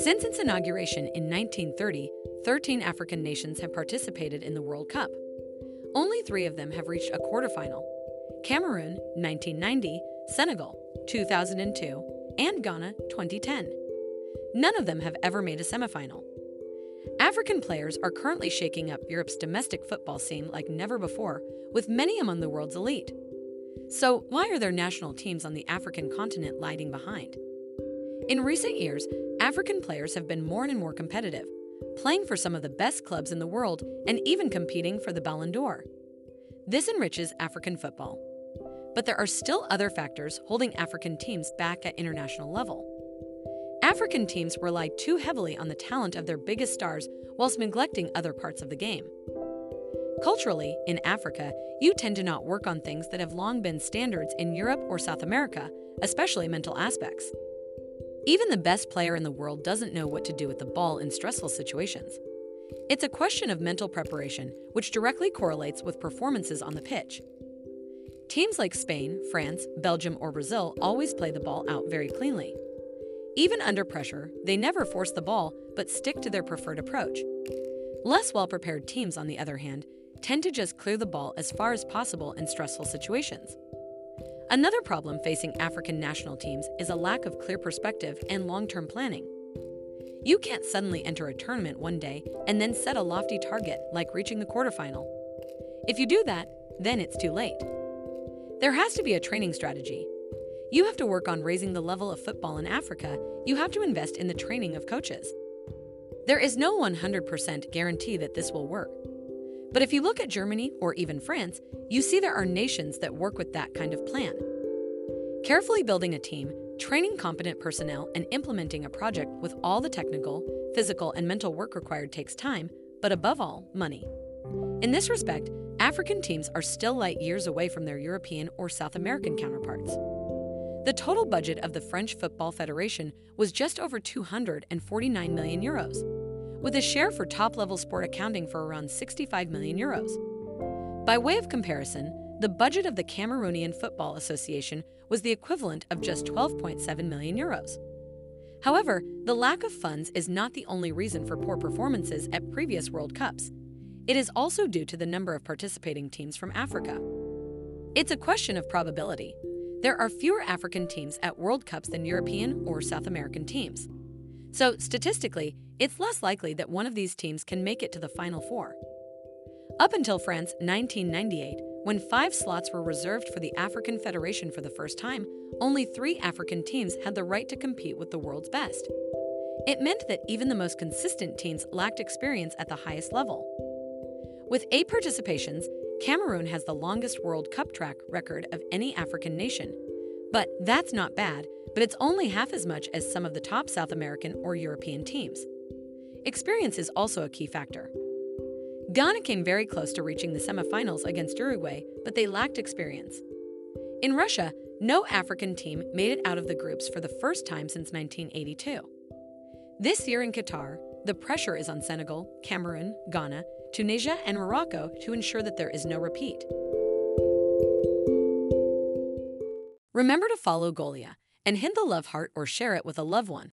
Since its inauguration in 1930, 13 African nations have participated in the World Cup. Only three of them have reached a quarterfinal Cameroon, 1990, Senegal, 2002, and Ghana, 2010. None of them have ever made a semifinal. African players are currently shaking up Europe's domestic football scene like never before, with many among the world's elite. So, why are their national teams on the African continent lagging behind? In recent years, African players have been more and more competitive, playing for some of the best clubs in the world and even competing for the Ballon d'Or. This enriches African football. But there are still other factors holding African teams back at international level. African teams rely too heavily on the talent of their biggest stars whilst neglecting other parts of the game. Culturally, in Africa, you tend to not work on things that have long been standards in Europe or South America, especially mental aspects. Even the best player in the world doesn't know what to do with the ball in stressful situations. It's a question of mental preparation, which directly correlates with performances on the pitch. Teams like Spain, France, Belgium, or Brazil always play the ball out very cleanly. Even under pressure, they never force the ball but stick to their preferred approach. Less well prepared teams, on the other hand, tend to just clear the ball as far as possible in stressful situations. Another problem facing African national teams is a lack of clear perspective and long term planning. You can't suddenly enter a tournament one day and then set a lofty target like reaching the quarterfinal. If you do that, then it's too late. There has to be a training strategy. You have to work on raising the level of football in Africa, you have to invest in the training of coaches. There is no 100% guarantee that this will work. But if you look at Germany or even France, you see there are nations that work with that kind of plan. Carefully building a team, training competent personnel, and implementing a project with all the technical, physical, and mental work required takes time, but above all, money. In this respect, African teams are still light years away from their European or South American counterparts. The total budget of the French Football Federation was just over 249 million euros with a share for top level sport accounting for around 65 million euros. By way of comparison, the budget of the Cameroonian Football Association was the equivalent of just 12.7 million euros. However, the lack of funds is not the only reason for poor performances at previous World Cups. It is also due to the number of participating teams from Africa. It's a question of probability. There are fewer African teams at World Cups than European or South American teams. So, statistically, it's less likely that one of these teams can make it to the Final Four. Up until France 1998, when five slots were reserved for the African Federation for the first time, only three African teams had the right to compete with the world's best. It meant that even the most consistent teams lacked experience at the highest level. With eight participations, Cameroon has the longest World Cup track record of any African nation. But that's not bad but it's only half as much as some of the top South American or European teams. Experience is also a key factor. Ghana came very close to reaching the semifinals against Uruguay, but they lacked experience. In Russia, no African team made it out of the groups for the first time since 1982. This year in Qatar, the pressure is on Senegal, Cameroon, Ghana, Tunisia, and Morocco to ensure that there is no repeat. Remember to follow Golia and hit the love heart or share it with a loved one.